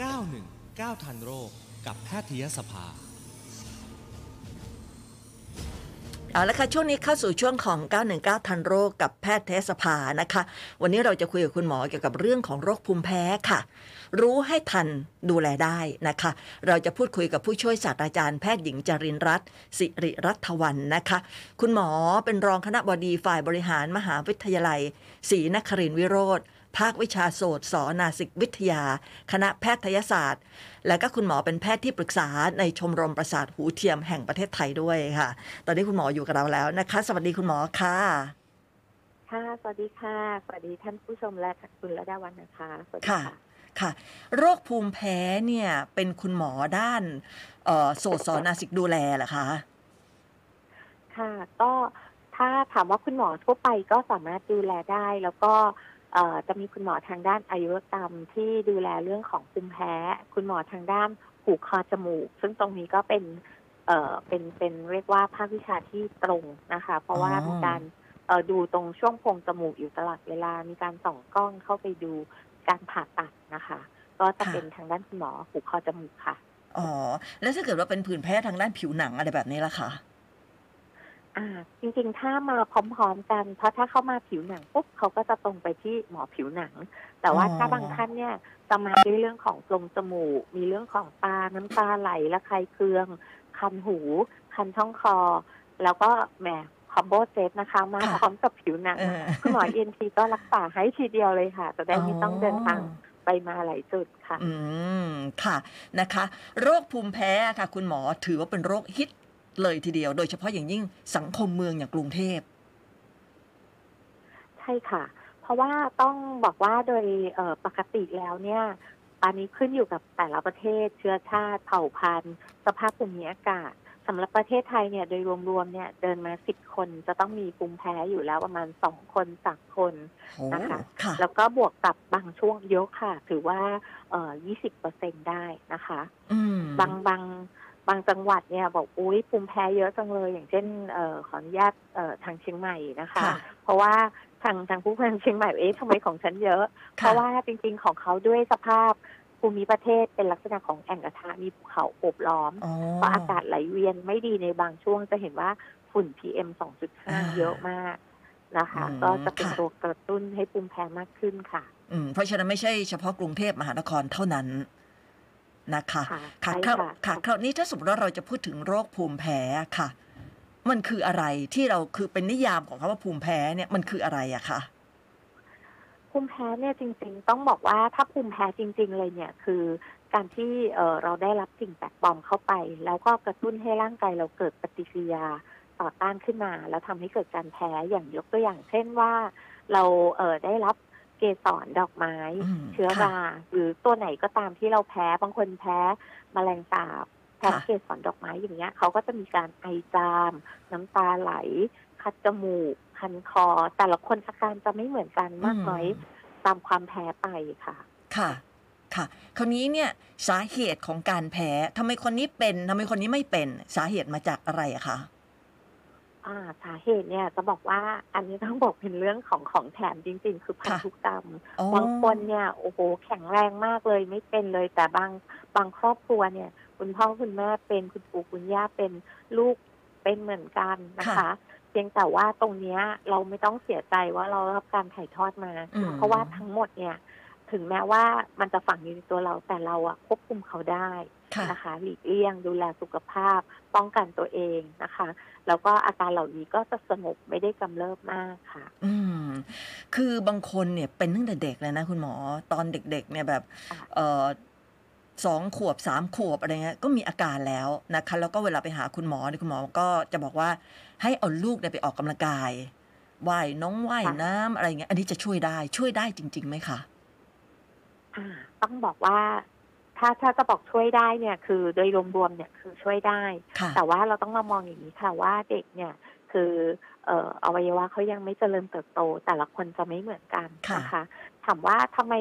919 ทันโรค กับแพทยสภา เอาละค่ะ ช่วงนี้เข้าสู่ช่วงของ 919 ทันโรคกับแพทย์เทสภานะคะ วันนี้เราจะคุยกับคุณหมอเกี่ยวกับเรื่องของโรคภูมิแพ้ค่ะ รู้ให้ทันดูแลได้นะคะ เราจะพูดคุยกับผู้ช่วยศาสตราจารย์แพทย์หญิงจรินรัตน์สิริรัตวันนะคะ คุณหมอเป็นรองคณะบดีฝ่ายบริหารมหาวิทยาลัยศรีนครินทรวิโรธ ภาควิชาโสตสอนาสิกวิทยา คณะแพทยศาสตร์ และก็คุณหมอเป็นแพทย์ที่ปรึกษาในชมรมประสาทหูเทียมแห่งประเทศไทยด้วยค่ะ ตอนนี้คุณหมออยู่กับเราแล้วนะคะ สวัสดีคุณหมอค่ะ ค่ะ สวัสดีค่ะ สวัสดีท่านผู้ชมและคุณระดาวันนะคะสวัสดีค่ะค่ะค่ะโรคภูมิแพ้เนี่ยเป็นคุณหมอด้านเอ่อโสตสอนาสิกดูแลเหรอคะค่ะก็ถ้าถามว่าคุณหมอทั่วไปก็สามารถดูแลได้ แล้วก็เอ่อ จะมีคุณหมอทางด้านอายุรกรรมที่ดูแลเรื่องของภูมิแพ้ คุณหมอทางด้านหูคอจมูก ซึ่งตรงนี้ก็เป็นเออเป็นเป็นเรียกว่าภาควิชาที่ตรงนะคะ เพราะว่ามีการเออดูตรงช่วงโพรงจมูกอยู่ตลอดเวลา มีการส่องกล้องเข้าไปดูการผ่าตัดนะคะ ก็จะเป็นทางด้านคุณหมอหูคอจมูกค่ะอ๋อแล้วถ้าเกิดว่าเป็นผื่นแพ้ทางด้านผิวหนังอะไรแบบนี้ล่ะคะ อ่า จริงๆ ถ้ามาพร้อมๆกัน เพราะถ้าเข้ามาผิวหนังปุ๊บเขาก็จะตรงไปที่หมอผิวหนัง แต่ว่าอ๋อถ้าบางท่านเนี่ยจะมาด้วยเรื่องของโพรงจมูก มีเรื่องของตา น้ำตาไหลระคายเคือง คันหู คันช่องคอ แล้วก็แหมคอมโบเซตนะคะ มาพร้อมกับผิวหนังเออคุณหมอเอ็นทีก็รักษาให้ทีเดียวเลยค่ะ จะได้ไม่ต้องเดินทางอ๋อไปมาหลายจุดค่ะ อืม ค่ะ นะคะ โรคภูมิแพ้ค่ะ คุณหมอถือว่าเป็นโรคฮิต เลยทีเดียว โดยเฉพาะอย่างยิ่งสังคมเมืองอย่างกรุงเทพ ใช่ค่ะ เพราะว่าต้องบอกว่าโดยเอ่อปกติแล้วเนี่ยอันนี้ขึ้นอยู่กับแต่ละประเทศเชื้อชาติเผ่าพันธุ์ สภาพภูมิอากาศสำหรับประเทศไทยเนี่ยโดยรวมๆเนี่ยเดินมาสิบคนจะต้องมีภูมิแพ้อยู่แล้วประมาณสองคนสามคนโอ้นะคะค่ะแล้วก็บวกกับบางช่วงเยอะค่ะ ถือว่าเอ่อยี่สิบเปอร์เซ็นได้นะคะอืมบางบาง บางจังหวัดเนี่ยบอกอุ้ยภูมิแพ้เยอะจังเลย อย่างเช่นเอ่อขออนุญาตเอ่อทางเชียงใหม่นะคะค่ะเพราะว่าทางทางผู้พันเชียงใหม่เอ๊ะทำไมของฉันเยอะ เพราะว่าจริงๆของเขาด้วยสภาพภูมิประเทศเป็นลักษณะของแอ่งกระทะมีภูเขาโอบล้อมอ๋อเพราะอากาศไหลเวียนไม่ดีในบางช่วงจะเห็นว่าฝุ่น PM อ่า2.5 เยอะมากนะคะอืมก็จะเป็นค่ะตัวกระตุ้นให้ภูมิแพ้มากขึ้นค่ะ อืมเพราะฉะนั้นไม่ใช่เฉพาะกรุงเทพมหานครเท่านั้น นะคะค่ะค่ะใช่คราวค่ะค่ะคราวนี้ถ้าสมมติว่าเราจะพูดถึงโรคภูมิแพ้ค่ะ มันคืออะไรที่เราคือเป็นนิยามของคำว่าภูมิแพ้เนี่ยมันคืออะไรอะคะภูมิแพ้เนี่ยจริง ๆ ต้องบอกว่าถ้าภูมิแพ้จริง ๆ เลยเนี่ยคือการที่เอ่อเราได้รับสิ่งแปลกปลอมเข้าไป แล้วก็กระตุ้นให้ร่างกายเราเกิดปฏิกิริยาต่อต้านขึ้นมา แล้วทำให้เกิดการแพ้อย่างยกตัวอย่าง เช่นว่าเราเอ่อได้รับ เกสรดอกไม้อืมเชื้อค่ะราหรือตัวไหนก็ตามที่เราแพ้บางคนแพ้แมลงสาบแพ้ค่ะเกสรดอกไม้อย่างเงี้ยเขาก็จะมีการไอจาม น้ำตาไหล คัดจมูกคันคอ แต่ละคนอาการจะไม่เหมือนกันมากน้อยตามความแพ้ไปค่ะ ค่ะค่ะ คราวนี้เนี่ยสาเหตุของการแพ้ทำไมคนนี้เป็นทำไมคนนี้ไม่เป็นสาเหตุมาจากอะไรอะคะ อ่าสาเหตุเนี่ยจะบอกว่าอันนี้ต้องบอกเป็นเรื่องของของแถมจริง ๆ คือพันธุกรรมอ๋อ บางคนเนี่ยโอ้โหแข็งแรงมากเลยไม่เป็นเลย แต่บางบางครอบครัวเนี่ย คุณพ่อคุณแม่เป็นคุณปู่คุณย่าเป็นลูกเป็นเหมือนกันนะคะเพียงแต่ว่าตรงเนี้ยเราไม่ต้องเสียใจว่าเรารับการถ่ายทอดมา อืม เพราะว่าทั้งหมดเนี่ย ถึงแม้ว่ามันจะฝังอยู่ในตัวเราแต่เราอะควบคุมเขาได้ ค่ะ นะคะหลีกเลี่ยงดูแลสุขภาพ ป้องกันตัวเองนะคะ แล้วก็อาการเหล่านี้ก็จะสงบไม่ได้กำเริบมากค่ะ อืม คือบางคนเนี่ยเป็นตั้งแต่เด็กเลยนะคุณหมอตอนเด็ก ๆ เนี่ยแบบค่ะเออสองขวบสามขวบอะไรเงี้ยก็มีอาการแล้วนะคะ แล้วก็เวลาไปหาคุณหมอเนี่ยคุณหมอก็จะบอกว่าให้เอาลูกเนี่ยไปออกกำลังกายว่ายน้องว่ายน้ำอะไรเงี้ยอันนี้จะช่วยได้ช่วยได้จริงๆไหมคะอ่าต้องบอกว่า ถ้าถ้าจะบอกช่วยได้เนี่ย คือโดยรวมๆเนี่ยคือช่วยได้ค่ะแต่ว่าเราต้องมามองอย่างนี้ค่ะว่าเด็กเนี่ยคือเอ่ออวัยวะเขายังไม่เจริญเติบโต แต่ละคนจะไม่เหมือนกันค่ะนะคะถามว่าทำไม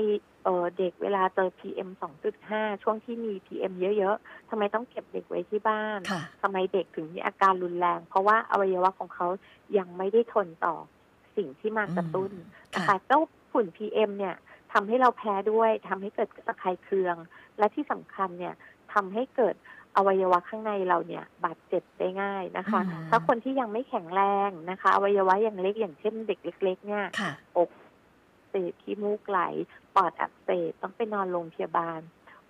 เอ่อเด็กเวลาเจอ PM 2.5 ช่วงที่มี PM เยอะๆทำไมต้องเก็บเด็กไว้ที่บ้านค่ะทำไมเด็กถึงมีอาการรุนแรง เพราะว่าอวัยวะของเขายังไม่ได้ทนต่อสิ่งที่มากระตุ้นค่ะนะคะเจ้าฝุ่น PM เนี่ยทำให้เราแพ้ด้วยทำให้เกิดระคายเคือง และที่สำคัญเนี่ยทำให้เกิดอวัยวะข้างในเราเนี่ยบาดเจ็บได้ง่ายนะคะอืมถ้าคนที่ยังไม่แข็งแรงนะคะ อวัยวะยังเล็กอย่างเช่นเด็กเล็ก ๆ เนี่ยค่ะอกเสบขี้มูกไหลปอดอักเสบต้องไปนอนโรงพยาบาล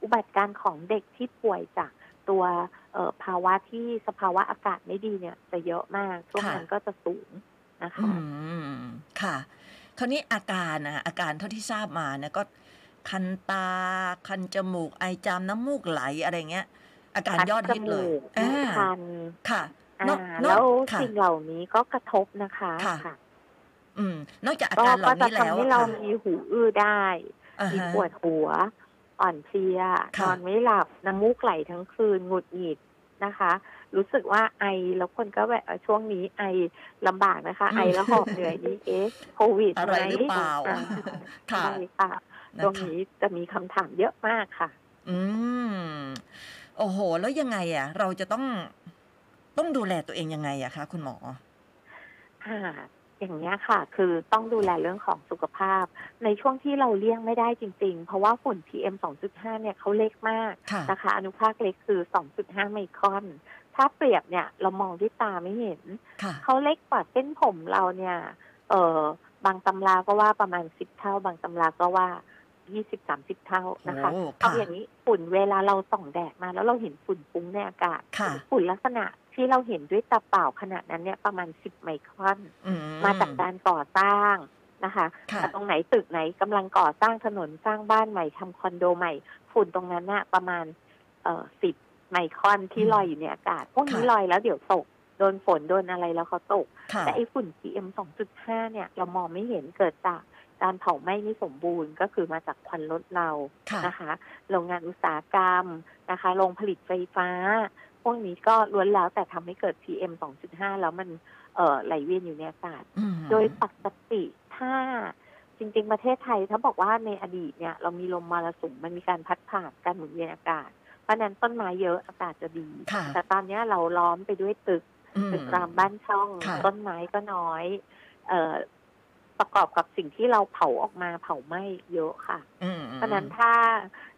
อุบัติการณ์ของเด็กที่ป่วยจากตัวเอ่อภาวะที่สภาวะอากาศไม่ดีเนี่ย จะเยอะมากช่วงค่ะนั้นก็จะสูงนะคะอืมค่ะ คราวนี้อาการนะอาการเท่าที่ทราบมาเนี่ยก็ คันตา คันจมูก ไอจามน้ำมูกไหลอะไรเงี้ย อาการยอดฮิตเลยคันจมูกอ่าคันค่ะอ่านอกนแล้อกวค่ะสิ่งเหล่านี้ก็กระทบนะคะค่ะ อืม นอกจากอาก็การเหก็ล่าจะนี้แล้วทำให้อะเราค่ะมีหูอื้อได้อ่ามีฮะปวดหัว อ่อนเพลียค่ะนอนไม่หลับน้ำมูกไหลทั้งคืนหงุดหงิดนะคะ รู้สึกว่าไอแล้วคนก็แบบเอ่อช่วงนี้ไอลำบากนะคะอืมไอแล้วหอบเหนื่อยนี่เอ๊ะโควิดอะไรหมหรือเปล่าอ่ค่ะใช่ค่ะนะตรงคะนี้จะมีคำถามเยอะมากค่ะ อืม โอ้โห แล้วยังไงอะเราจะต้องต้องดูแลตัวเองยังไงอะคะคุณหมอค่ะอย่างนี้ยค่ะ คือต้องดูแลเรื่องของสุขภาพ ในช่วงที่เราเลี่ยงไม่ได้จริง ๆ เพราะว่าฝุ่น PM 2.5 เนี่ยเขาเล็กมากค่ะนะคะ อนุภาคเล็กคือ 2.5 ไมครอน ถ้าเปรียบเนี่ย เรามองด้วยตาไม่เห็นค่ะเขาเล็กกว่าเส้นผมเราเนี่ย เออบางตำราก็ว่าประมาณ10เท่า บางตำราก็ว่า 20 30เท่านะคะโอ้เอาค่ะอย่างนี้ฝุ่นเวลาเราส่องแดดมาแล้วเราเห็นฝุ่นฟุ้งในอากาศค่ะฝุ่นลักษณะที่เราเห็นด้วยตาเปล่าขนาดนั้นเนี่ยประมาณ10ไมครอนอืมาจากการก่อสร้างนะคะค่ะแต่ตรงไหนตึกไหนกำลังก่อสร้างถนนสร้างบ้านใหม่ทำคอนโดใหม่ ฝุ่นตรงนั้นน่ะประมาณเอ่อสิบไมครอนที่อืมลอยอยู่ในอากาศ พวกนี้ค่ะลอยแล้วเดี๋ยวตกโดนฝนโดนอะไรแล้วเขาตกค่ะแต่ไอ้ฝุ่น PM 2.5 เนี่ย เรามองไม่เห็นเกิดจาก การเผาไหม้ไม่สมบูรณ์ก็คือมาจากควันรถเราค่ะนะคะโรงงานอุตสาหกรรมนะคะโรงผลิตไฟฟ้า พวกนี้ก็ล้วนแล้วแต่ทำให้เกิด PM 2.5 แล้วมันเอ่อไหลเวียนอยู่ในอากาศอืมโดยปกติถ้าจริง ๆ ประเทศไทยถ้าบอกว่าในอดีตเนี่ยเรามีลมมรสุมมันมีการพัดผ่านการหมุนเวียนอากาศ เพราะฉะนั้นต้นไม้เยอะอากาศจะดีค่ะแต่ตอนเนี้ยเราล้อมไปด้วยตึกอืมตึกรามบ้านช่องค่ะต้นไม้ก็น้อย เอ่อ ประกอบกับสิ่งที่เราเผาออกมาเผาไหม้เยอะค่ะอืมเพราะฉะนั้นถ้า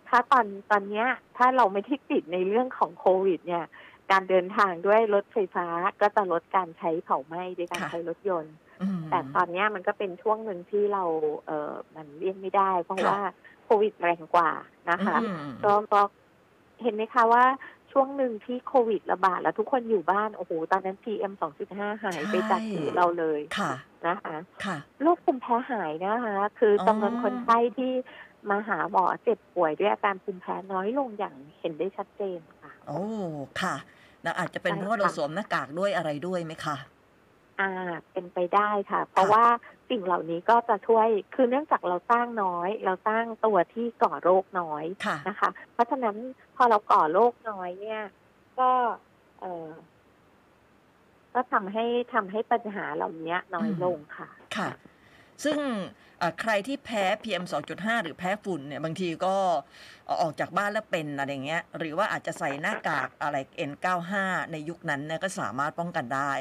ถ้าตอนตอนเนี้ย ถ้าเราไม่ที่ติดในเรื่องของโควิด เนี่ย การเดินทางด้วยรถไฟฟ้าก็จะลดการใช้เผาไหม้ด้วยการค่ะใช้รถยนต์อืมแต่ตอนเนี้ยมันก็เป็นช่วงหนึ่งที่เราเออมันเลี่ยงไม่ได้ เพราะค่ะว่าโควิดแรงกว่านะคะอืมก็ก็เห็นไหมคะว่าช่วงหนึ่งที่โควิดระบาดแล้วทุกคนอยู่บ้าน โอ้โห ตอนนั้น PM 2.5 หายไปจากผิวเราเลยค่ะ นะคะค่ะโรคภูมิแพ้หายนะคะ คือออจำนวนคนไข้ที่มาหาหมอเจ็บป่วยด้วยอาการภูมิแพ้น้อยลงอย่างเห็นได้ชัดเจนค่ะโอ้ค่ะแล้วอาจจะเป็นใช่เพราะว่าเราค่ะสวมหน้ากากด้วยอะไรด้วยไหมคะอ่า เป็นไปได้ค่ะ เพราะว่าสิ่งเหล่านี้ก็จะช่วยคือเนื่องจากเราสร้างน้อย เราสร้างตัวที่ก่อโรคน้อยค่ะนะคะ เพราะฉะนั้นพอเราก่อโรคน้อยเนี่ย ก็เออ ก็ทำให้ทำให้ปัญหาเหล่านี้น้อยลงค่ะค่ะ ซึ่งเอ่อใครที่แพ้ PM 2.5 หรือแพ้ฝุ่นเนี่ยบางทีก็เอาออกจากบ้านแล้วเป็นอะไรเงี้ย หรือว่าอาจจะใส่หน้ากากอะไร N95 ในยุคนั้นเนี่ยก็สามารถป้องกันได้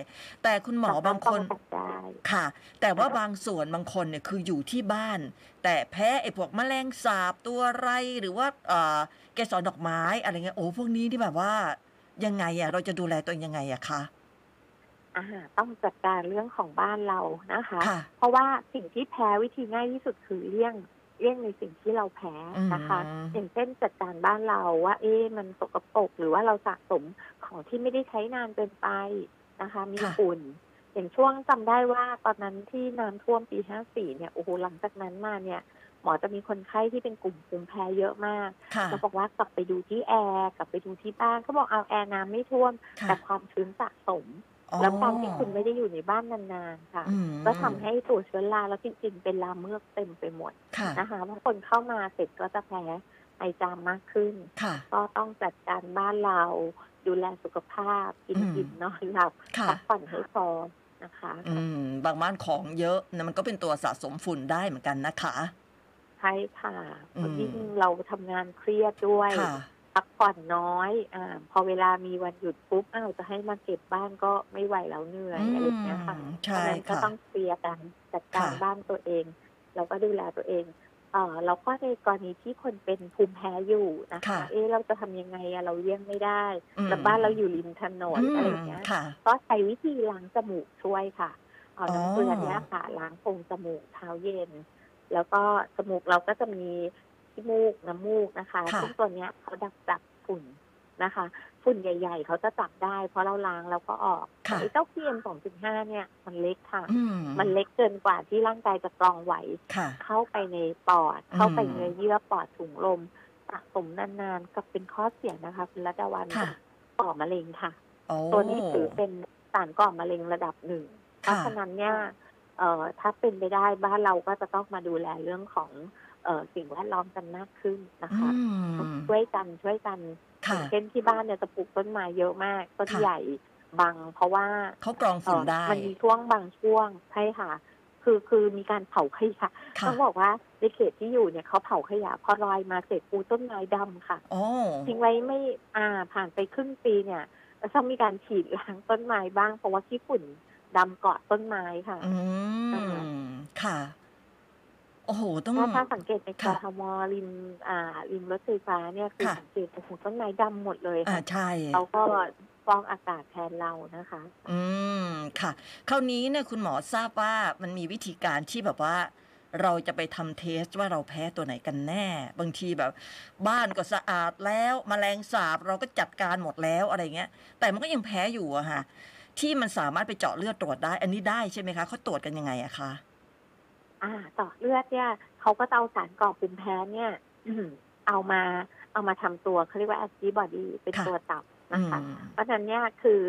แต่คุณหมอบางคนป้องกันได้ค่ะ แต่ว่าบางส่วนบางคนเนี่ยคืออยู่ที่บ้าน แต่แพ้ไอ้พวกแมลงสาบตัวไรหรือว่าเอ่อเกสรดอกไม้อะไรเงี้ยโอ้พวกนี้ที่แบบว่ายังไงอะเราจะดูแลตัวเองยังไงอะคะ อ่าต้องจัดการเรื่องของบ้านเรานะคะ ค่ะเพราะว่าสิ่งที่แพ้วิธีง่ายที่สุดคือเลี่ยงเลี่ยงในสิ่งที่เราแพ้นะคะ อืม อย่างเช่นจัดการบ้านเราว่า เอ๊ะมันสกปรกหรือว่าเราสะสมของที่ไม่ได้ใช้นานเกินไปนะคะ มีค่ะ ฝุ่นอย่างช่วงจำได้ว่าตอนนั้นที่น้ำท่วมปี 54 เนี่ยโอ้โหหลังจากนั้นมาเนี่ย หมอจะมีคนไข้ที่เป็นกลุ่มภูมิแพ้เยอะมากค่ะแล้วบอกว่ากลับไปดูที่แอร์กลับไปดูที่บ้านเขาบอกเอาแอร์น้ำไม่ท่วม ค่ะ แต่ความชื้นสะสมอ๋อ แล้วความที่คุณไม่ได้อยู่ในบ้านนานๆค่ะอืมก็ทำให้ตัวเชื้อราแล้วจริงๆเป็นลาเมือกเต็มไปหมดค่ะนะคะเพราะคนเข้ามาเสร็จก็จะแพ้ไอจามมากขึ้นค่ะก็ต้องจัดการบ้านเรา ดูแลสุขภาพ กินอืมอิ่มนอนหลับค่ะพักผ่อนให้พอนะคะอืมบางบ้านของเยอะนะมันก็เป็นตัวสะสมฝุ่นได้เหมือนกันนะคะ ใช่ค่ะอืมยิ่งเราทำงานเครียดด้วยค่ะ พักผ่อนน้อยอ่าพอเวลามีวันหยุดปุ๊บอ้าวจะให้มาเก็บบ้านก็ไม่ไหวแล้วเหนื่อยอืมอะไรอย่างเงี้ยค่ะใช่เพราะฉะนั้นก็ค่ะต้องเคลียร์กันจัดการค่ะบ้านตัวเองแล้วก็ดูแลตัวเองเอ่อแล้วก็ในกรณีที่คนเป็นภูมิแพ้อยู่นะคะค่ะเอ๊ะเราจะทำยังไงอะเราเลี่ยงไม่ได้อืมแล้วบ้านเราอยู่ริมถนนอะไรอย่างเงี้ยค่ะก็ใช้วิธีล้างจมูกช่วยค่ะ เอาอ๋อน้ำเกลือเนี้ยค่ะล้างโพรงจมูกเท้าเย็น แล้วก็จมูกเราก็จะมี ขี้มูกน้ำมูกนะคะค่ะซึ่งตัวเนี้ยเขาดักจับฝุ่นนะคะ ฝุ่นใหญ่ ๆ เขาจะจับได้ เพราะเราล้างแล้วก็ออกค่ะไอ้เจ้า PM 2.5 เนี่ย มันเล็กค่ะอืมมันเล็กเกินกว่าที่ร่างกายจะกรองไหวค่ะเข้าไปในปอด เข้าไปอืมในเยื่อปอดถุงลมสะสมนานๆกับเป็นข้อเสียนะคะ คุณรัตวันค่ะก่อมะเร็งค่ะโอ้ตัวนี้ถือเป็นสารก่อมะเร็งระดับหนึ่ง เพค่ะราะฉะนั้นเนี่ยเอ่อถ้าเป็นไปได้บ้านเราก็จะต้องมาดูแลเรื่องของเอ่อ สิ่งแวดล้อมกันมากขึ้นนะคะอืมช่วยกันช่วยกันอค่ะย่างเช่นที่บ้านเนี่ยจะปลูกต้นไม้เยอะมากต้นค่ะใหญ่บังเพราะว่าเขากรองฝุ่นได้เอ่อมันมีช่วงบางช่วงใช่ค่ะ คือคือมีการเผาขยะค่ะต้องบอกว่าในเขตที่อยู่เนี่ยเขาเผาขยะพอลอยมาเสร็จปูต้นไม้ดำค่ะโอ้ทิ้งไว้ไม่อ่าผ่านไปครึ่งปีเนี่ยจะต้องมีการฉีดล้างต้นไม้บ้างเพราะว่าขี้ฝุ่นดำเกาะต้นไม้ค่ะอือ่ามค่ะ โอ้โห ต้องถ้าถ้าสังเกตในกค่ะทมริมอ่าริมรถไฟฟ้าเนี่ยคือค่ะสังเกตโอ้โหต้นไม้ดำหมดเลยอ่าค่ะใช่เขาก็ฟอกอากาศแทนเรานะคะ อืมค่ะ คราวนี้เนี่ยคุณหมอทราบว่ามันมีวิธีการที่แบบว่าเราจะไปทำเทสว่าเราแพ้ตัวไหนกันแน่ บางทีแบบ บ้านก็สะอาดแล้วมแมลงสาบเราก็จัดการหมดแล้วอะไรเงี้ย แต่มันก็ยังแพ้อยู่อะค่ะ ที่มันสามารถไปเจาะเลือดตรวจได้ อันนี้ได้ใช่ไหมคะเขาตรวจกันยังไงอะคะ อ่าต่อเลือดเนี่ยเขาก็จะเอาสารก่อภูมิแพ้เนี่ยอืมเอามาเอามาทำตัวเขาเรียกว่าแอนติบอดีเป็นค่ะตัวตับอืนะคะเพราะฉะนั้นเนี่ยคือ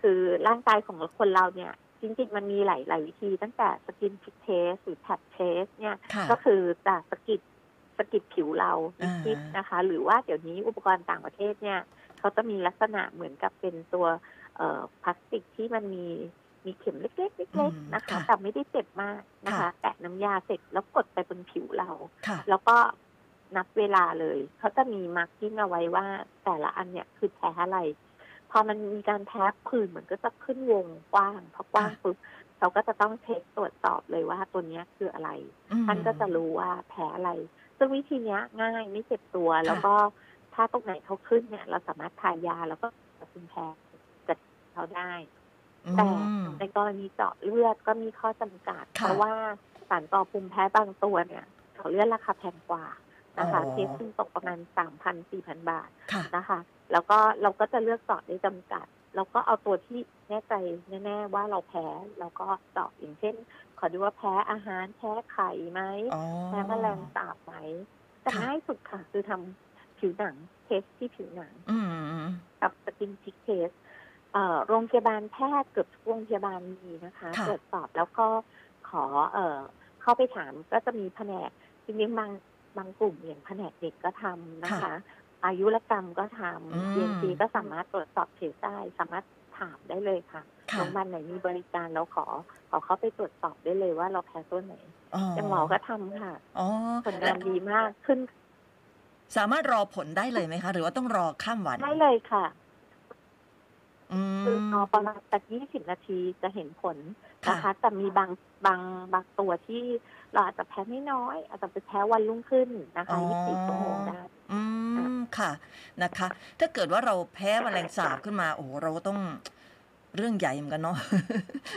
คือร่างกายของคนเราเนี่ยจริงๆ มันมีหลายหลายวิธีตั้งแต่ skin prick test หรือ patch test เนี่ยค่ะก็คือจะสะกิดสะกิดผิวเราอ่าสะกิดนะคะ หรือว่าเดี๋ยวนี้อุปกรณ์ต่างประเทศเนี่ยเขาจะมีลักษณะเหมือนกับเป็นตัวเอ่อพลาสติกที่มันมี มีเข็มเล็กๆเล็กๆนะคะ แต่ไม่ได้เจ็บมากนะคะแตะน้ำยาเสร็จแล้วกดไปบนผิวเราค่ะแล้วก็นับเวลาเลย เขาจะมี marking เอาไว้ว่า แต่ละอันเนี่ยคือแพ้อะไร พอมันมีการแพ้ผื่นเหมือนก็จะขึ้นวงกว้างพอกว้างปุ๊บเราก็จะต้องเช็คตรวจสอบเลยว่าตัวเนี้ยคืออะไรอืมท่านก็จะรู้ว่าแพ้อะไร ซึ่งวิธีเนี้ยง่ายไม่เจ็บตัว แล้วก็ถ้าตรงไหนเขาขึ้นเนี่ย เราสามารถทายาแล้วก็คุณแพ้จัดเขาได้ แต่อืมในกรณีเจาะเลือดก็มีข้อจำกัดค่ะเพราะว่าสารก่อภูมิแพ้บางตัวเนี่ยเจาะเลือดราคาแพงกว่านะคะอ๋อเทสซึ่งตกประมาณสามพันสี่พันบาทค่ะนะคะ แล้วก็เราก็จะเลือกเจาะได้จำกัด แล้วก็เอาตัวที่แน่ใจแน่ ๆ ว่าเราแพ้เราก็เจาะอย่างเช่น ขอดูว่าแพ้อาหารแพ้ไข่ไหมอ๋อแพ้แมลงสาบไหมแต่ค่ะง่ายสุดค่ะคือทำผิวหนัง test ที่ผิวหนังอืมกับ skin prick test เอ่อ โรงพยาบาลแพทย์เกือบทุกโรงพยาบาลมีนะคะค่ะตรวจสอบแล้วก็ขอเอ่อเข้าไปถามก็จะมีแผนกจริงๆบางบางกลุ่มอย่างแผนกเด็กก็ทำนะคะ อายุรกรรมก็ทอืมำ GNC ก็สามารถตรวจสอบเทสได้สามารถถามได้เลยค่ะค่ะโรงพยาบาลไหนมีบริการเราขอขอเข้าไปตรวจสอบได้เลยว่าเราแพ้ตัวไหนอ๋ออย่างหมอก็ทำค่ะอ๋อผลงานดีมากขึ้น สามารถรอผลได้เลยไหมคะ หรือว่าต้องรอข้ามวันได้เลยค่ะอื คือมเอาประมาณสักยี่สิบนาทีจะเห็นผลนะคะค่ะแต่มีบางบางบางตัวที่เราอาจจะแพ้ไม่น้อย อาจจะไปแพ้วันรุ่งขึ้นนะคะยี่สิบชั่วโมงได้อืมค่ะนะคะ ถ้าเกิดว่าเราแพ้แมลงสาบขึ้นมาโอ้โหเราก็ต้องเรื่องใหญ่เหมือนกันเนาะ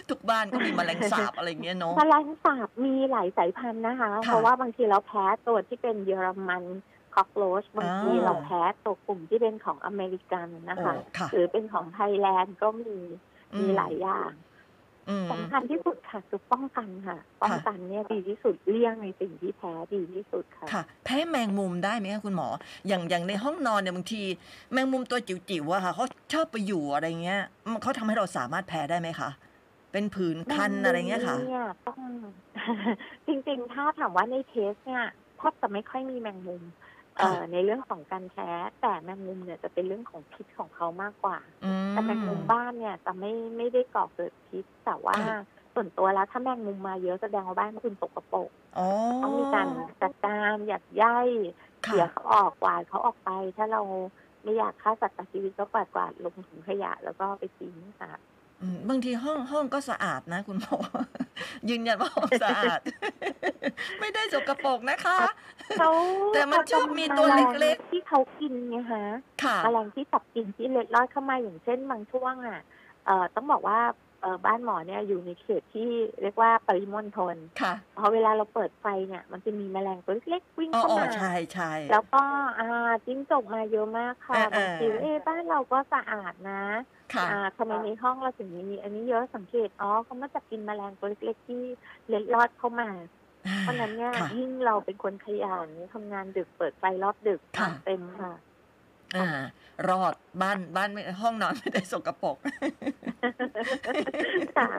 ทุกบ้านก็มีแมลงสาบอะไรอย่างเงี้ยเนาะแมลงสาบมีหลายสายพันธุ์นะคะค่ะเพราะว่าบางทีเราแพ้ตัวที่เป็นเยอรมัน คอกโรชบางทีอ่าเราแพ้ตัวกลุ่มที่เป็นของอเมริกันนะคะโอ้ค่ะหรือเป็นของไทยแลนด์ก็มีมีหลายอย่างอืมสำคัญที่สุดค่ะคือป้องกันค่ะ ป้องกันเนี่ยดีที่สุดเลี่ยงในสิ่งที่แพ้ดีที่สุดค่ะค่ะ แพ้แมงมุมได้ไหมคะคุณหมอ อย่างอย่างในห้องนอนเนี่ยบางที แมงมุมตัวจิ๋วๆอะค่ะเขาชอบไปอยู่อะไรเงี้ยมันเขาทำให้เราสามารถแพ้ได้ไหมคะเป็นผื่นคันอะไรเงี้ยค่ะแมงมุมเนี่ยต้องจริงๆถ้าถามว่าในเทสเนี่ยแทบจะไม่ค่อยมีแมงมุมเอ่อค่ะ ในเรื่องของการแพ้แต่แมงมุมเนี่ยจะเป็นเรื่องของพิษของเขามากกว่าอืมแต่แมงมุมบ้านเนี่ยจะไม่ไม่ได้ก่อเกิดพิษ แต่ว่าค่ะส่วนตัวแล้วถ้าแมงมุมมาเยอะแสดงว่าบ้านคุณสกปรกอ๋อต้องมีการจัดการหยัดไย่ค่ะเสียเขาออกกวาดเขาออกไป ถ้าเราไม่อยากฆ่าสัตว์ตัดชีวิตก็กวาดกวาดลงถุงขยะแล้วก็ไปทิ้งค่ะออืม บางทีห้องห้องก็สะอาดนะ คุณหมอยืนยันว่าห้องสะอาด ไม่ได้สกปรกนะคะเขาแต่มันชอบมีตัวเล็กๆๆที่เขากินไงฮะค่ะแมลงที่จับกินที่เล็ดลอดเข้ามาอย่างเช่นบางช่วงอะเอ่อต้องบอกว่าเอ่อบ้านหมอเนี่ยอยู่ในเขตที่เรียกว่าปริมณฑลค่ะพอเวลาเราเปิดไฟเนี่ยมันจะมีแมลงตัวเล็กๆวิ่งอ๋อเข้าอ๋อมาใช่ใช่แล้วก็อ่าจิ้งจกมาเยอะมากค่ะเออเออบางทีเอ๊ะบ้านเราก็สะอาดนะ ค่ะอ่าทำไมในห้องเราถึงมีอันนี้เยอะสังเกต อ๋อเขามาจับกินแมลงตัวเล็กๆที่เล็ดลอดเข้ามา เพราะฉะนั้นเนี่ยค่ะยิ่งเราเป็นคนขยันทำงานดึกเปิดไฟรอบดึกค่ะเต็มค่ะอ่ารอดบ้านบ้านไม่ห้องนอนไม่ได้สกปรกค่ะ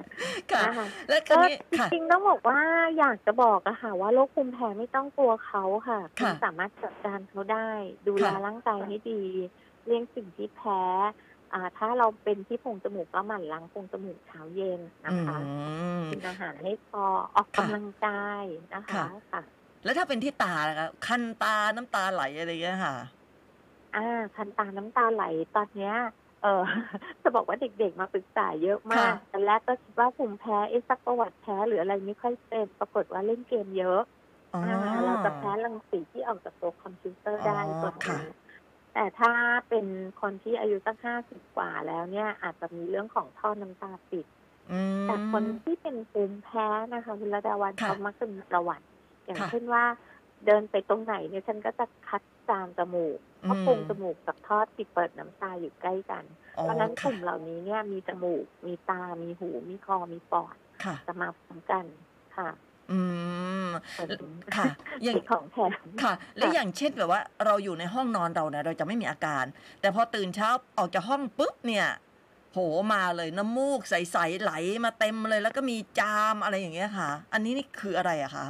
ค่ะนะคะแล้วคัก็นนี้จค่ะริงๆต้องบอกว่าอยากจะบอกอะค่ะ ว่าโรคภูมิแพ้ไม่ต้องกลัวเขาค่ะณค่ะสามารถจัดการเขาได้ ดูแลค่ะร่างกายให้ดี เลี่ยงสิ่งที่แพ้อ่า ถ้าเราเป็นที่โพรงจมูกก็หมั่นล้างโพรงจมูกเช้าเย็นนะอืคะมกินอาหารให้พอออกค่ะกำลังกายนะคะค่ะค่ะ แล้วถ้าเป็นที่ตาล่ะคะคันตาน้ำตาไหลอะไรอย่างเงี้ยค่ะ อ่า คันตาน้ำตาไหลตอนเนี้ยเออจะบอกว่าเด็กๆมาปรึกษาเยอะมากค่ะตอนแรกก็คิดว่าภูมิแพ้เอ๊ะสักประวัติแพ้หรืออะไรไม่ค่อยเป็น ปรากฏว่าเล่นเกมเยอะอ๋ออ่าเราจะแพ้รังสีที่ออกจากตัวคอมพิวเตอร์ได้อ๋อส่วนหค่ะนึ่ง แต่ถ้าเป็นคนที่อายุสักห้าสิบกว่าแล้วเนี่ย อาจจะมีเรื่องของท่อน้ำตาปิดอืมแต่คนที่เป็นภูมิแพ้นะคะคุณระดาวันค่ะเขามักจะมีประวัติ อย่างค่ะเช่นว่าเดินไปตรงไหนเนี่ยฉันก็จะคัดจามจมูกเพราะอืมโพรงจมูกกับท่อติดเปิดน้ำตาอยู่ใกล้กันอ๋อเพราะฉะนั้นกค่ะลุ่มเหล่านี้เนี่ยมีจมูก มีตา มีหู มีคอ มีปอดค่ะจะมาพร้อมกันค่ะ อืมค่ะ อย่างมีของแถมค่ะ และค่ะอย่างเช่นแบบว่า เราอยู่ในห้องนอนเราเนี่ยเราจะไม่มีอาการ แต่พอตื่นเช้าออกจากห้องปุ๊บเนี่ยโหมาเลยน้ำมูกใสๆไหลมาเต็มเลย แล้วก็มีจามอะไรอย่างเงี้ยค่ะ อันนี้นี่คืออะไรอะคะ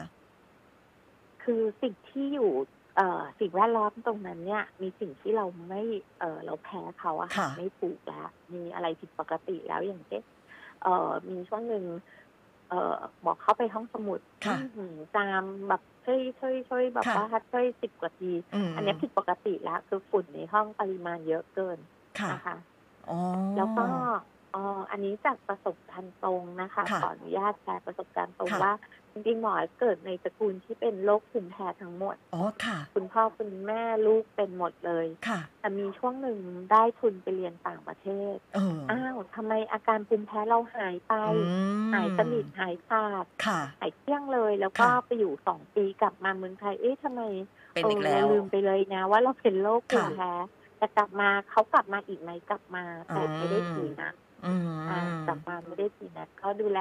คือสิ่งที่อยู่เอ่อสิ่งแวดล้อมตรงนั้นเนี่ย มีสิ่งที่เราไม่เออเราแพ้เขาอะค่ะไม่ถูกแล้วมีอะไรผิดปกติแล้วอย่างเช่นเอ่อมีช่วงหนึ่งเอ่อ บอกเข้าไปห้องสมุดค่ะอื้อหือจามแบบช่วยช่วยช่วยแบบค่ะว่าช่วยสิบกว่าทีมอันเนี้ยผิดปกติแล้วคือฝุ่นในห้องปริมาณเยอะเกินค่ะนะคะอ๋อแล้วก็เอ่ออันนี้จากประสบการณ์ตรงนะคะค่ะขออนุญาตแชร์ประสบการณ์ตรงค่ะ ว่า จริงๆหมอเกิดในตระกูลที่เป็นโรคภูมิแพ้ทั้งหมด อ๋อค่ะ คุณพ่อคุณแม่ลูกเป็นหมดเลย ค่ะ แต่มีช่วงหนึ่งได้ทุนไปเรียนต่างประเทศ เอออ้าวทำไมอาการภูมิแพ้เราหายไป อืมหายสนิทหายขาด ค่ะ หายเกลี้ยงเลย แล้วก็ค่ะ ไปอยู่สองปีกลับมาเมืองไทย เอ๊ะทำไมเป็นอีกแล้ว เราลืมไปเลยนะ ว่าเราเป็นโรคภูมิค่ะแพ้แต่กลับมาเขากลับมาอีกไหมกลับมา แต่อืมไม่ได้ทีนะ อืมอ่ากลับมาไม่ได้ทีนะก็ดูแล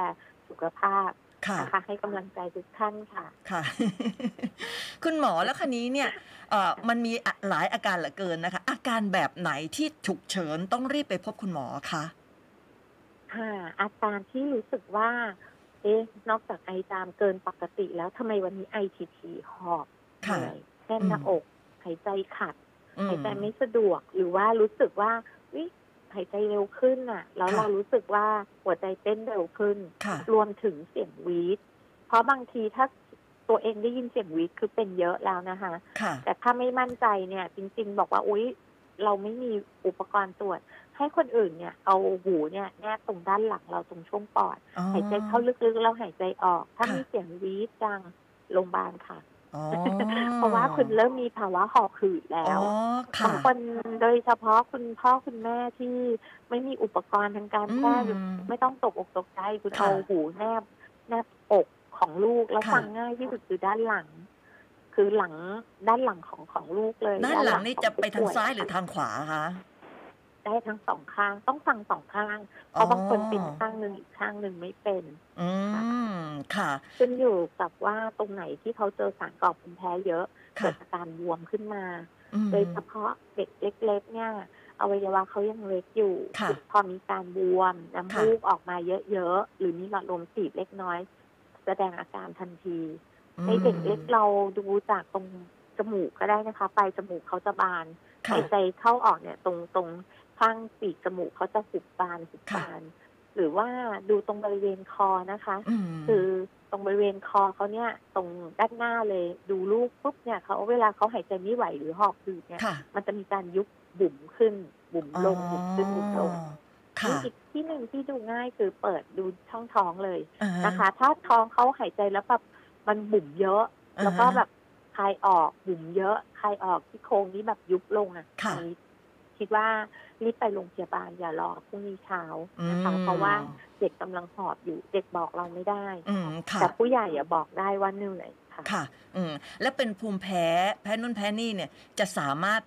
สุขภาพค่ะนะคะให้กำลังใจทุกท่านค่ะค่ะ คุณหมอแล้วคันนี้เนี่ยเอ่อมันมีอะหลายอาการเหลือเกินนะคะ อาการแบบไหนที่ฉุกเฉินต้องรีบไปพบคุณหมอคะค่ะอาการที่รู้สึกว่า เอ๊ะนอกจากไอจามเกินปกติแล้วทำไมวันนี้ไอทีทีหอบเหค่ะนื่อยแน่นหน้าอกหายใจขัดอืมหายใจไม่สะดวกหรือว่ารู้สึกว่าวิ หายใจเร็วขึ้นน่ะ แล้วค่ะเรารู้สึกว่าหัวใจเต้นเร็วขึ้นค่ะรวมถึงเสียงหวีดเพราะบางทีถ้าตัวเองได้ยินเสียงหวีดคือเป็นเยอะแล้วนะคะค่ะแต่ถ้าไม่มั่นใจเนี่ย จริง ๆ บอกว่าอุ๊ย เราไม่มีอุปกรณ์ตรวจ ให้คนอื่นเนี่ย เอาหูเนี่ยแนบตรงด้านหลังเราตรงช่วงปอดอ๋อหายใจเข้าลึกๆแล้วหายใจออก ถ้าค่ะมีเสียงหวีดดังโรงพยาบาลค่ะอ๋อ เพราะว่าคุณเริ่มมีภาวะหอบหืดแล้อ๋วอบาค่ะงคนโดยเฉพาะคุณพ่อคุณแม่ที่ไม่มีอุปกรณ์ทางการแพทย์อืมไม่ต้องตกอกตกใจคุณค่ะเอาหูแนบแนบอกของลูกแล้วค่ะฟังง่ายที่สุดคือด้านหลัง คือหลังด้านหลังของของลูกเลย ด้านหลังนี่ขอจะไปทางผู้ป่วซ้ายหรือทางขวาคะ ได้ทั้งสองข้าง ต้องฟังสองข้าง เพอ๋อราะบางคนเป็นข้างหนึ่งอีกข้างหนึ่งไม่เป็น อืมค่ะขึ้นอยู่กับว่าตรงไหนที่เขาเจอสารก่อภูมิแพ้เยอะค่ะเกิดอาการบวมขึ้นมาอืมโดยเฉพาะเด็กเล็ก ๆ เนี่ยอวัยวะเขายังเล็กอยู่ค่ะพอมีการบวมน้ำมูกออกมาเยอะๆ หรือมีหลอดลมตีบเล็กน้อย แสดงอาการทันทีในเด็กเล็กเราดูจากตรงจมูกก็ได้นะคะ ปลายจมูกเขาจะบานค่ะหายใจเข้าออกเนี่ย ตรงตรง ข้างปีกจมูกเขาจะหุบบานหุบบาน หรือว่าดูตรงบริเวณคอนะคะอืมคือตรงบริเวณคอเขาเนี่ย ตรงด้านหน้าเลยดูลูกปุ๊บเนี่ยเขาเวลาเขาหายใจไม่ไหวหรือหอบหืดเนี่ยค่ะมันจะมีการยุบบุ๋มขึ้น บุ๋มลงบุ๋มขึ้นบุ๋มลงอ๋อค่ะมีอีกที่หนึ่งที่ดูง่ายคือเปิดดูช่องท้องเลยอ่าฮนะคะ ถ้าท้องเขาหายใจแล้วแบบมันบุ๋มเยอะอ่าฮะแล้วก็แบบคลายออกบุ๋มเยอะคลายออกที่โครงนี้แบบยุบลงอะค่ะอันนี้ คิดว่ารีบไปโรงพยาบาลอย่ารอพรุ่งนี้เช้านะคะอืมเพราะว่าเด็กกำลังหอบอยู่เด็กบอกเราไม่ได้อืมค่ะแต่ผู้ใหญ่อะบอกได้ว่าเหนื่อยค่ะ ค่ะ อืมแล้วเป็นภูมิแพ้แพ้นุ่นแพ้นี่เนี่ยจะสามารถ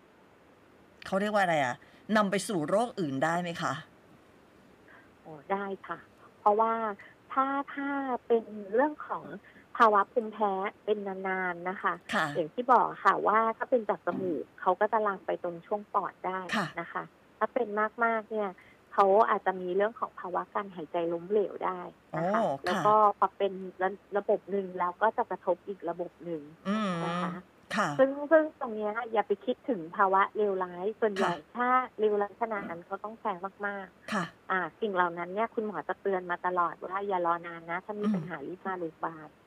เขาเรียกว่าอะไรอะนำไปสู่โรคอื่นได้ไหมคะโอ้ได้ค่ะ เพราะว่าถ้าถ้าเป็นเรื่องของ ภาวะภูมิแพ้เป็นนานๆนะคะค่ะอย่างที่บอกค่ะว่าถ้าเป็นจากจมูกเขาก็จะลามไปตรงช่วงปอดได้ค่ะนะคะ ถ้าเป็นมากๆเนี่ยเขาอาจจะมีเรื่องของภาวะการหายใจล้มเหลวได้นะคะโอ้ค่ะแล้วก็พอเป็นระระบบหนึ่งแล้วก็จะกระทบอีกระบบหนึ่งอืมนะคะค่ะซึ่งซึ่งตรงเนี้ยอย่าไปคิดถึงภาวะเลวร้ายส่วนใหญ่ค่ะถ้าเลวร้ายขนาดนั้นเขาต้องแพงมากๆ ค่ะ อ่า สิ่งเหล่านั้นเนี่ยคุณหมอจะเตือนมาตลอดว่าอย่ารอนานนะ ถ้ามีอืมปัญหารีบมาโรงพยาบาลอืม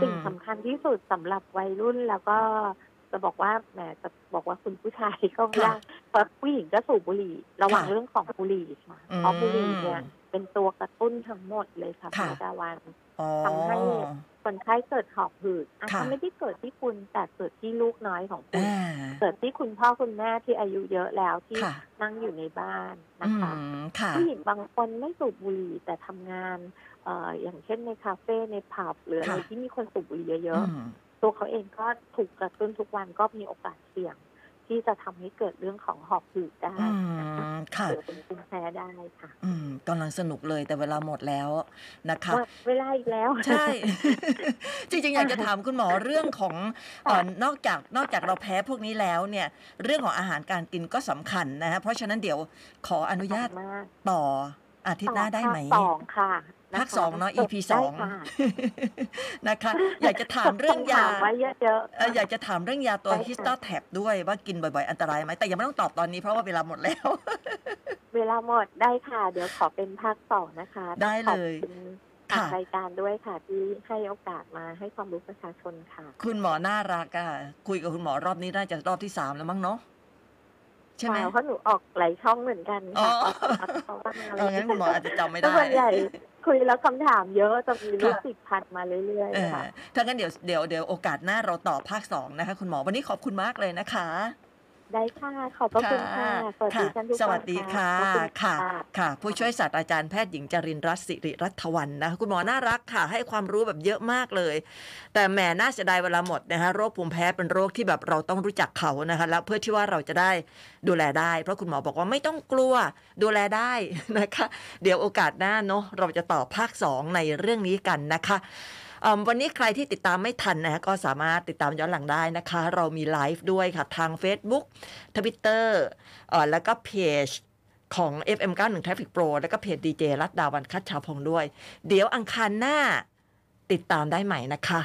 สิ่งสำคัญที่สุดสำหรับวัยรุ่นแล้วก็จะบอกว่าแหมจะบอกว่าคุณผู้ชายก็ไม่ได้เพราะผู้หญิงก็สูบบุหรี่ ระวังค่ะเรื่องของบุหรี่ค่ะอืมเพราะบุหรี่เนี่ยเป็นตัวกระตุ้นทั้งหมดเลยค่ะค่ะคุณดาวันอ๋อทำให้คนไข้เกิดหอบหืดอาจค่ะจะไม่ได้เกิดที่คุณแต่เกิดที่ลูกน้อยของคุณอ่าเกิดที่คุณพ่อคุณแม่ที่อายุเยอะแล้วที่ค่ะนั่งอยู่ในบ้านอืนะคะมค่ะผู้หญิงบางคนไม่สูบบุหรี่แต่ทำงาน เอ่ออย่างเช่นในคาเฟ่ในผับหรืออะไรค่ะ ที่มีคนสูบบุหรี่เยอือะม ๆ ตัวเขาเองก็ถูกกระตุ้นทุกวันก็มีโอกาสเสี่ยง ที่จะทำให้เกิดเรื่องของหอบหืดได้อืนะคะมค่ะเกิดเป็นภูมิแพ้ได้ค่ะอืมกำลังสนุกเลยแต่เวลาหมดแล้วนะคะ หมดเวลาอีกแล้ว ใช่ จริงๆ อยากจะถามคุณหมอเรื่องของเออนอกจากนอกจากเราแพ้พวกนี้แล้วเนี่ย เรื่องของอาหารการกินก็สำคัญนะฮะเพราะฉะนั้นเดี๋ยวขออนุญาตมากต่ออาทิตย์หน้าได้ไหมภาคสองค่ะะคะ ภาคสองเนาะ EP ได้สองค่ะนะคะ อยากจะถามเรื่องยาถามไว้เยอะๆเอ่ออยากจะถามเรื่องยาตัวได้ค่ะฮิสตาแท็บด้วยว่ากินบ่อยๆ อันตรายไหมแต่ยังไม่ต้องตอบตอนนี้เพราะว่าเวลาหมดแล้ว เวลาหมดได้ค่ะ เดี๋ยวขอเป็นภาคสองนะคะ ได้เลยขอบคุณค่ะทางรายการด้วยค่ะ ที่ให้โอกาสมาให้ความรู้ประชาชนค่ะ คุณหมอน่ารักอะคุยกับคุณหมอรอบนี้น่าจะรอบที่สามแล้วมั้งเนาะใช่ไหมเพราะหนูออกหลายช่องเหมือนกันอ๋อค่ะเพราะว่าเอองั้นคุณหมออาจจะจำไม่ก็ได้ส่วนใหญ่ คุยแล้วคำถามเยอะจะมีลูกค่ะศิษย์พันมาเรื่อยเออๆค่ะถ้างั้นเดี๋ยวเดี๋ยวเดี๋ยวโอกาสหน้าเราต่อภาคสองนะคะ คุณหมอวันนี้ขอบคุณมากเลยนะคะ ได้ค่ะ ขอบพระคุณค่ะ สวัสดีท่านทุกสท่านวัสดีค่ะขอบณค่ะ ค่ะ ผู้ช่วยศาสตราจารย์แพทย์หญิงจรินทร์รัตน์สิริรัตวันนะคะคุณหมอน่ารักค่ะ ให้ความรู้แบบเยอะมากเลย แต่แหมน่าเสียดายเวลาหมดนะคะโรคภูมิแพ้เป็นโรคที่แบบเราต้องรู้จักเขานะคะแล้วเพื่อที่ว่าเราจะได้ดูแลได้ เพราะคุณหมอบอกว่าไม่ต้องกลัวดูแลได้นะคะ เดี๋ยวโอกาสหน้าเนาะเราจะต่อภาค 2 ในเรื่องนี้กันนะคะเอิ่ม วันนี้ใครที่ติดตามไม่ทันนะคะก็สามารถติดตามย้อนหลังได้นะคะ เรามีไลฟ์ด้วยค่ะ ทาง Facebook Twitter เอ่อแล้วก็เพจของ FM91 Traffic Pro แล้วก็เพจดีเจรัตดาวันคัดชาวพงด้วย เดี๋ยวอังคารหน้าติดตามได้ใหม่นะคะ